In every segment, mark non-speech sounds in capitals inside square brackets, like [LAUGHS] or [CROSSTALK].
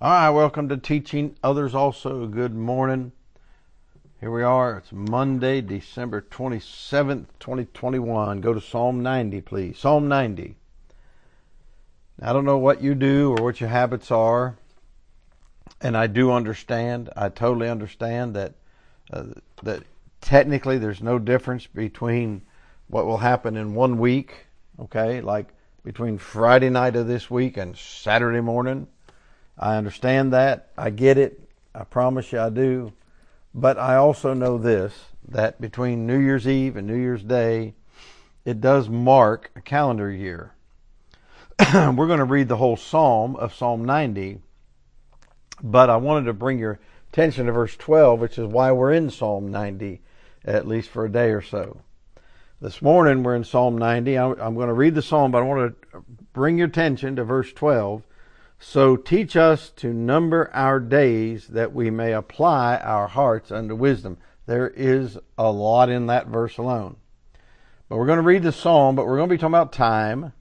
All right, welcome to Teaching Others Also. Good morning. Here we are. It's Monday, December 27th, 2021. Go to Psalm 90, please. Psalm 90. I don't know what you do or what your habits are, and I do understand. I totally understand that uh, that technically there's no difference between what will happen in one week, okay, like between Friday night of this week and Saturday morning. I understand that. I get it. I promise you I do. But I also know this that between New Year's Eve and New Year's Day, it does mark a calendar year. [CLEARS THROAT] We're going to read the whole psalm of Psalm 90, but I wanted to bring your attention to verse 12, which is why we're in Psalm 90, at least for a day or so. This morning we're in Psalm 90. I'm going to read the psalm, but I want to bring your attention to verse 12. So teach us to number our days that we may apply our hearts unto wisdom. There is a lot in that verse alone. But we're going to read the psalm, but we're going to be talking about time.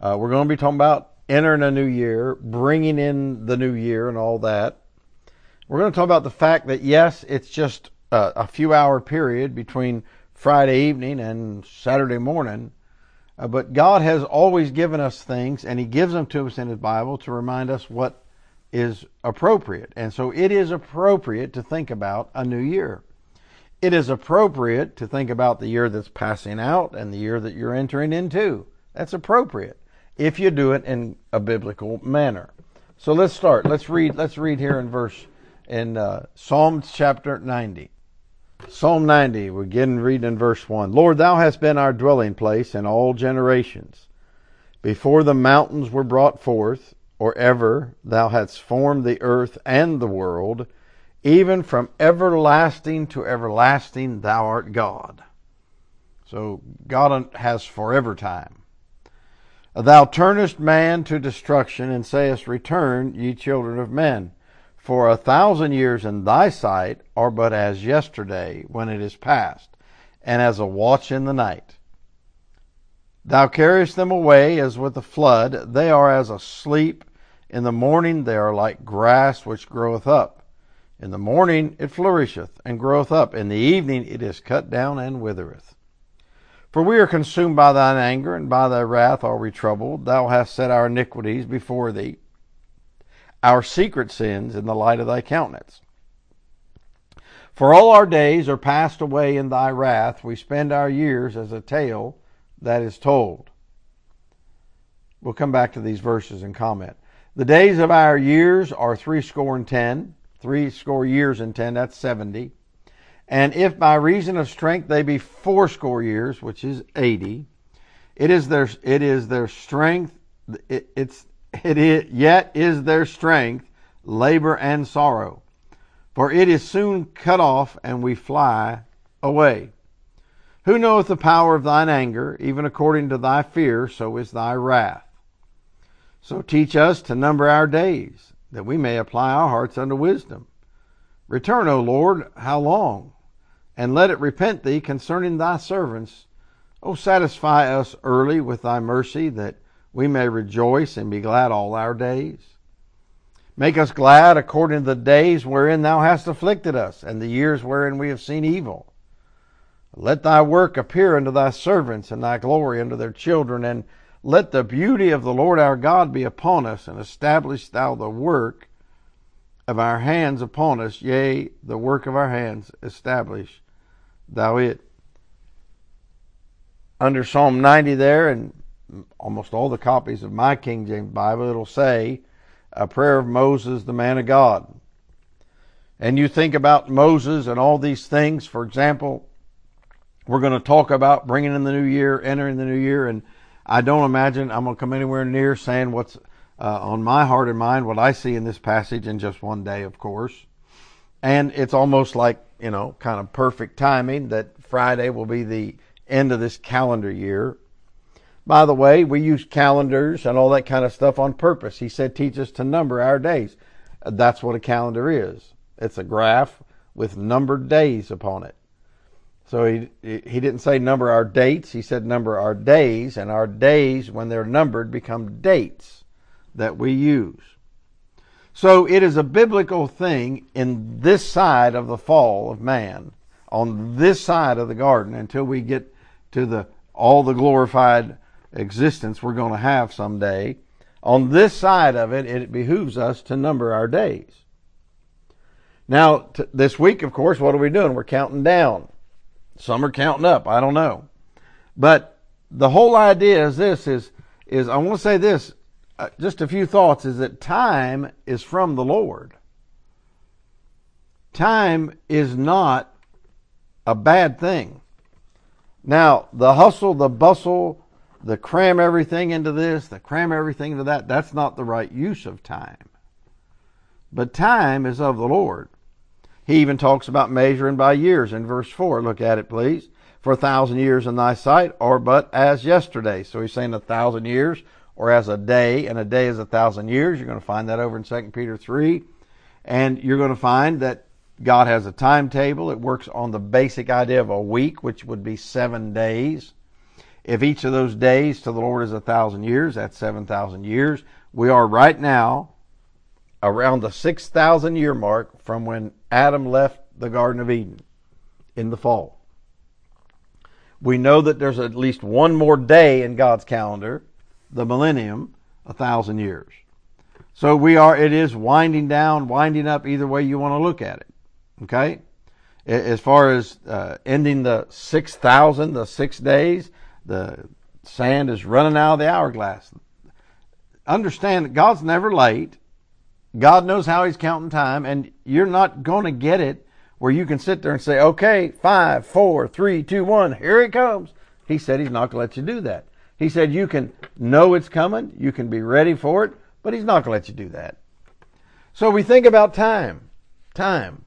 Uh, we're going to be talking about entering a new year, bringing in the new year, and all that. We're going to talk about the fact that, yes, it's just a, a few hour period between Friday evening and Saturday morning uh, but God has always given us things, and He gives them to us in His Bible to remind us what is appropriate. And so it is appropriate to think about a new year. It is appropriate to think about the year that's passing out and the year that you're entering into. That's appropriate if you do it in a biblical manner. So let's start. Let's read. Let's read here in verse in uh, Psalms chapter 90. Psalm 90, we're begin reading in verse 1. Lord, thou hast been our dwelling place in all generations. Before the mountains were brought forth, or ever thou hadst formed the earth and the world, even from everlasting to everlasting thou art God. So God has forever time. Thou turnest man to destruction and sayest, Return, ye children of men. For a thousand years in thy sight are but as yesterday when it is past, and as a watch in the night. Thou carriest them away as with a flood, they are as asleep. In the morning they are like grass which groweth up. In the morning it flourisheth and groweth up. In the evening it is cut down and withereth. For we are consumed by thine anger, and by thy wrath are we troubled. Thou hast set our iniquities before thee our secret sins in the light of thy countenance. For all our days are passed away in thy wrath. We spend our years as a tale that is told. We'll come back to these verses and comment. The days of our years are three score and ten. Three score years and ten, that's seventy. And if by reason of strength they be fourscore years, which is eighty, it is their it is their strength. It, it's it is, yet is their strength labor and sorrow. For it is soon cut off, and we fly away. Who knoweth the power of thine anger? Even according to thy fear, so is thy wrath. So teach us to number our days, that we may apply our hearts unto wisdom. Return, O Lord, how long? And let it repent thee concerning thy servants. O satisfy us early with thy mercy, that we may rejoice and be glad all our days. Make us glad according to the days wherein thou hast afflicted us, and the years wherein we have seen evil. Let thy work appear unto thy servants, and thy glory unto their children, and let the beauty of the Lord our God be upon us, and establish thou the work of our hands upon us, yea, the work of our hands, establish thou it. Under Psalm 90 there, and almost all the copies of my King James Bible, it'll say a prayer of Moses, the man of God. And you think about Moses and all these things. For example, we're going to talk about bringing in the new year, entering the new year, and I don't imagine I'm going to come anywhere near saying what's uh, on my heart and mind, what I see in this passage in just one day, of course. And it's almost like, you know, kind of perfect timing that Friday will be the end of this calendar year. By the way, we use calendars and all that kind of stuff on purpose. He said, teach us to number our days. That's what a calendar is. It's a graph with numbered days upon it. So he, he didn't say number our dates. He said number our days, and our days, when they're numbered, become dates that we use. So it is a biblical thing in this side of the fall of man, on this side of the garden, until we get to the all the glorified existence we're going to have someday. On this side of it, it behooves us to number our days. Now, t- this week, of course, what are we doing? We're counting down. Some are counting up. I don't know. But the whole idea is this is, is I want to say this, uh, just a few thoughts is that time is from the Lord. Time is not a bad thing. Now, the hustle, the bustle, the cram everything into this, the cram everything into that, that's not the right use of time. But time is of the Lord. He even talks about measuring by years in verse 4. Look at it, please. For a thousand years in thy sight are but as yesterday. So he's saying a thousand years or as a day, and a day is a thousand years. You're going to find that over in 2 Peter 3. And you're going to find that God has a timetable. It works on the basic idea of a week, which would be seven days. If each of those days to the Lord is a thousand years, that's 7,000 years. We are right now around the 6,000 year mark from when Adam left the Garden of Eden in the fall. We know that there's at least one more day in God's calendar, the millennium, a thousand years. So we are, it is winding down, winding up, either way you want to look at it. Okay? As far as uh, ending the 6,000, the six days, the sand is running out of the hourglass. Understand that God's never late. God knows how He's counting time, and you're not going to get it where you can sit there and say, okay, five, four, three, two, one, here it comes. He said He's not going to let you do that. He said you can know it's coming, you can be ready for it, but He's not going to let you do that. So we think about time. Time.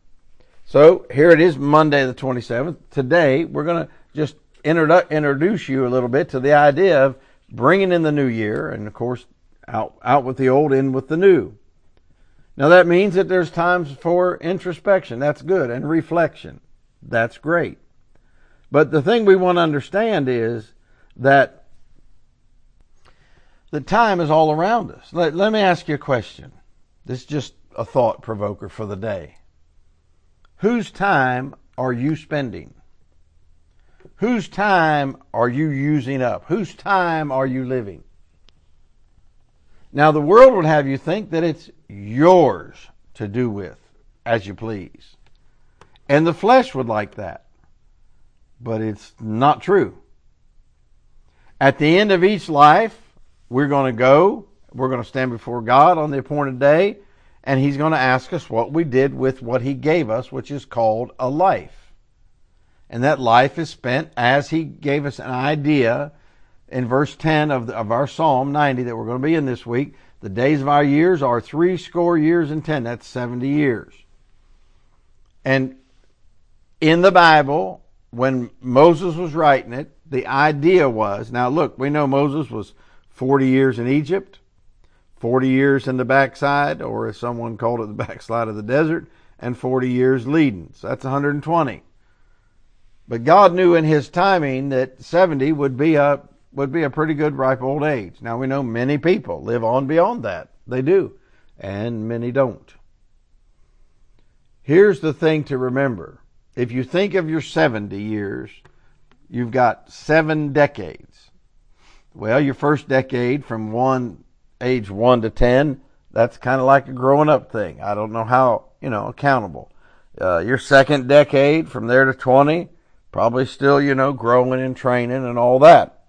So here it is, Monday the 27th. Today we're going to just introdu- introduce you a little bit to the idea of bringing in the new year, and of course, out out with the old, in with the new. Now that means that there's times for introspection. That's good, and reflection. That's great. But the thing we want to understand is that the time is all around us. Let, let me ask you a question. This is just a thought provoker for the day. Whose time are you spending? Whose time are you using up? Whose time are you living? Now, the world would have you think that it's yours to do with as you please. And the flesh would like that. But it's not true. At the end of each life, we're going to go, we're going to stand before God on the appointed day, and He's going to ask us what we did with what He gave us, which is called a life. And that life is spent as He gave us an idea in verse 10 of, the, of our Psalm 90 that we're going to be in this week. The days of our years are three score years and ten. That's 70 years. And in the Bible, when Moses was writing it, the idea was now look, we know Moses was 40 years in Egypt, 40 years in the backside, or as someone called it, the [LAUGHS] backside of the desert, and 40 years leading. So that's 120. But God knew in His timing that 70 would be a would be a pretty good ripe old age. Now we know many people live on beyond that. They do. And many don't. Here's the thing to remember. If you think of your 70 years, you've got seven decades. Well, your first decade from one age one to 10, that's kind of like a growing up thing. I don't know how, you know, accountable. Uh, your second decade from there to 20, probably still, you know, growing and training and all that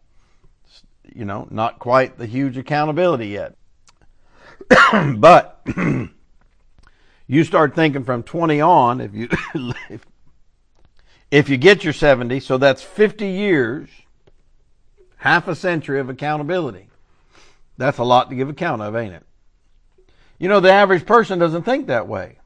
you know, not quite the huge accountability yet. [COUGHS] but [COUGHS] you start thinking from 20 on, if you if, [COUGHS] if you get your 70, so that's 50 years, half a century of accountability. That's a lot to give account of, ain't it? You know, the average person doesn't think that way.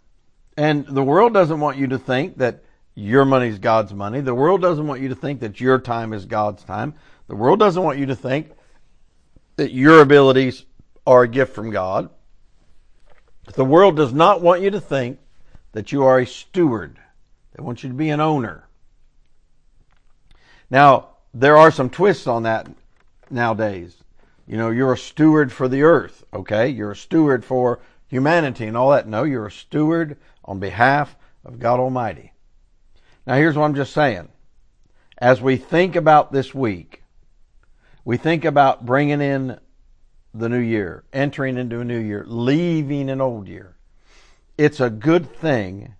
And the world doesn't want you to think that your money is God's money. The world doesn't want you to think that your time is God's time. The world doesn't want you to think that your abilities are a gift from God. The world does not want you to think that you are a steward. They want you to be an owner. Now, there are some twists on that nowadays. You know, you're a steward for the earth, okay? You're a steward for humanity and all that. No, you're a steward on behalf of God Almighty. Now, here's what I'm just saying. As we think about this week, we think about bringing in the new year, entering into a new year, leaving an old year. It's a good thing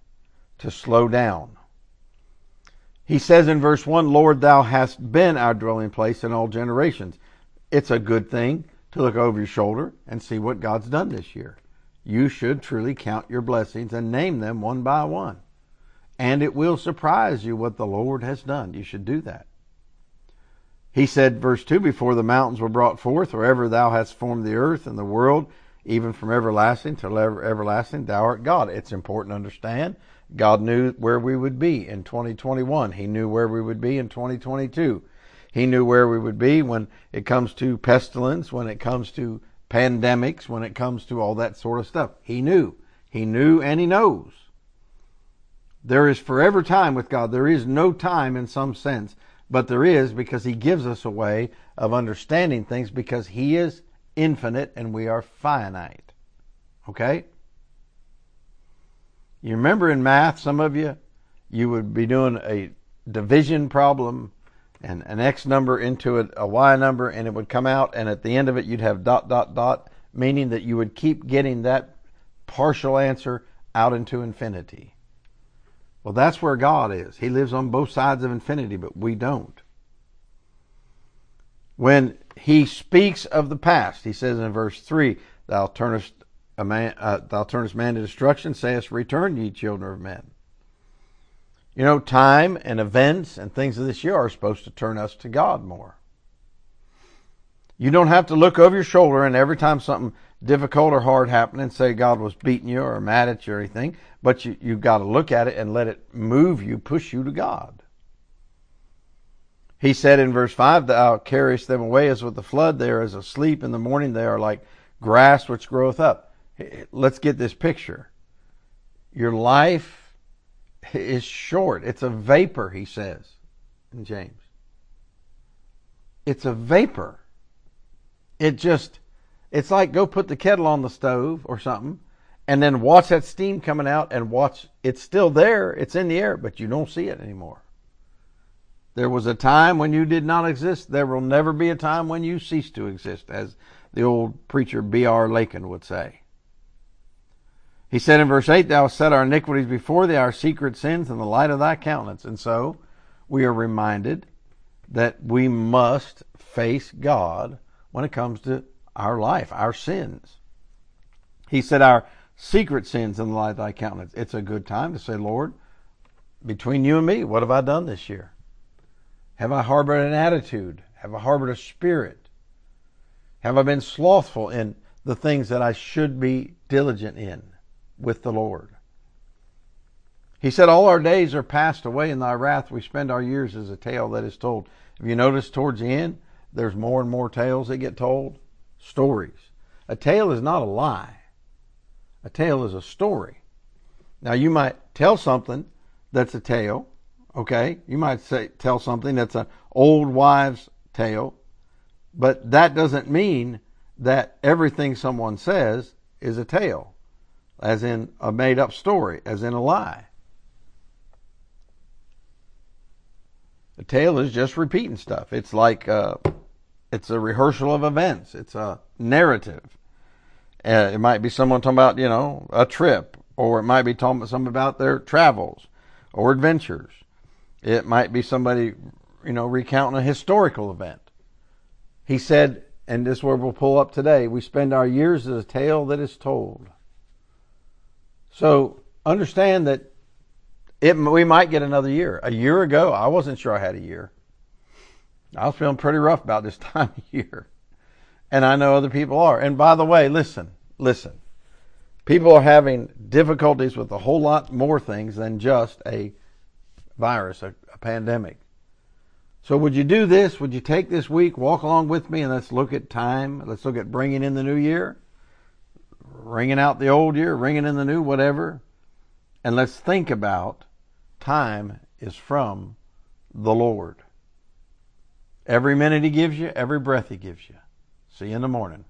to slow down. He says in verse 1, Lord, thou hast been our dwelling place in all generations. It's a good thing to look over your shoulder and see what God's done this year. You should truly count your blessings and name them one by one. And it will surprise you what the Lord has done. You should do that. He said, verse 2, Before the mountains were brought forth, or ever thou hast formed the earth and the world, even from everlasting to everlasting, thou art God. It's important to understand. God knew where we would be in 2021. He knew where we would be in 2022. He knew where we would be when it comes to pestilence, when it comes to pandemics, when it comes to all that sort of stuff. He knew. He knew and he knows. There is forever time with God. There is no time in some sense but there is because he gives us a way of understanding things because he is infinite and we are finite. Okay? You remember in math, some of you, you would be doing a division problem and an x number into a, a y number and it would come out and at the end of it you'd have dot dot dot meaning that you would keep getting that partial answer out into infinity. Well, that's where God is. He lives on both sides of infinity, but we don't. When he speaks of the past, he says in verse 3, Thou turnest, a man, uh, thou turnest man to destruction, sayest, Return, ye children of men. You know, time and events and things of this year are supposed to turn us to God more. You don't have to look over your shoulder and every time something difficult or hard happen and say God was beating you or mad at you or anything, but you, you've got to look at it and let it move you, push you to God. He said in verse 5, Thou carriest them away as with the flood. They are as asleep in the morning. They are like grass which groweth up. Let's get this picture. Your life is short. It's a vapor, he says in James. It's a vapor. It just it's like go put the kettle on the stove or something and then watch that steam coming out and watch it's still there, it's in the air, but you don't see it anymore. There was a time when you did not exist. There will never be a time when you cease to exist, as the old preacher B.R. Lakin would say. He said in verse 8, Thou hast set our iniquities before thee, our secret sins in the light of thy countenance. And so we are reminded that we must face God when it comes to our life, our sins. He said, Our secret sins in the light of thy countenance. It's a good time to say, Lord, between you and me, what have I done this year? Have I harbored an attitude? Have I harbored a spirit? Have I been slothful in the things that I should be diligent in with the Lord? He said, All our days are passed away in thy wrath. We spend our years as a tale that is told. Have you noticed towards the end, there's more and more tales that get told? stories. A tale is not a lie. A tale is a story. Now you might tell something that's a tale, okay? You might say tell something that's an old wives' tale, but that doesn't mean that everything someone says is a tale, as in a made up story, as in a lie. A tale is just repeating stuff. It's like uh, it's a rehearsal of events. It's a narrative. Uh, it might be someone talking about, you know, a trip, or it might be talking about something about their travels or adventures. It might be somebody, you know, recounting a historical event. He said, and this word we'll pull up today, we spend our years as a tale that is told. So understand that it, we might get another year. A year ago, I wasn't sure I had a year. I was feeling pretty rough about this [LAUGHS] time of year. And I know other people are. And by the way, listen, listen. People are having difficulties with a whole lot more things than just a virus, a, a pandemic. So would you do this? Would you take this week, walk along with me, and let's look at time. Let's look at bringing in the new year, ringing out the old year, ringing in the new, whatever. And let's think about time is from the Lord. Every minute He gives you, every breath He gives you. See you in the morning.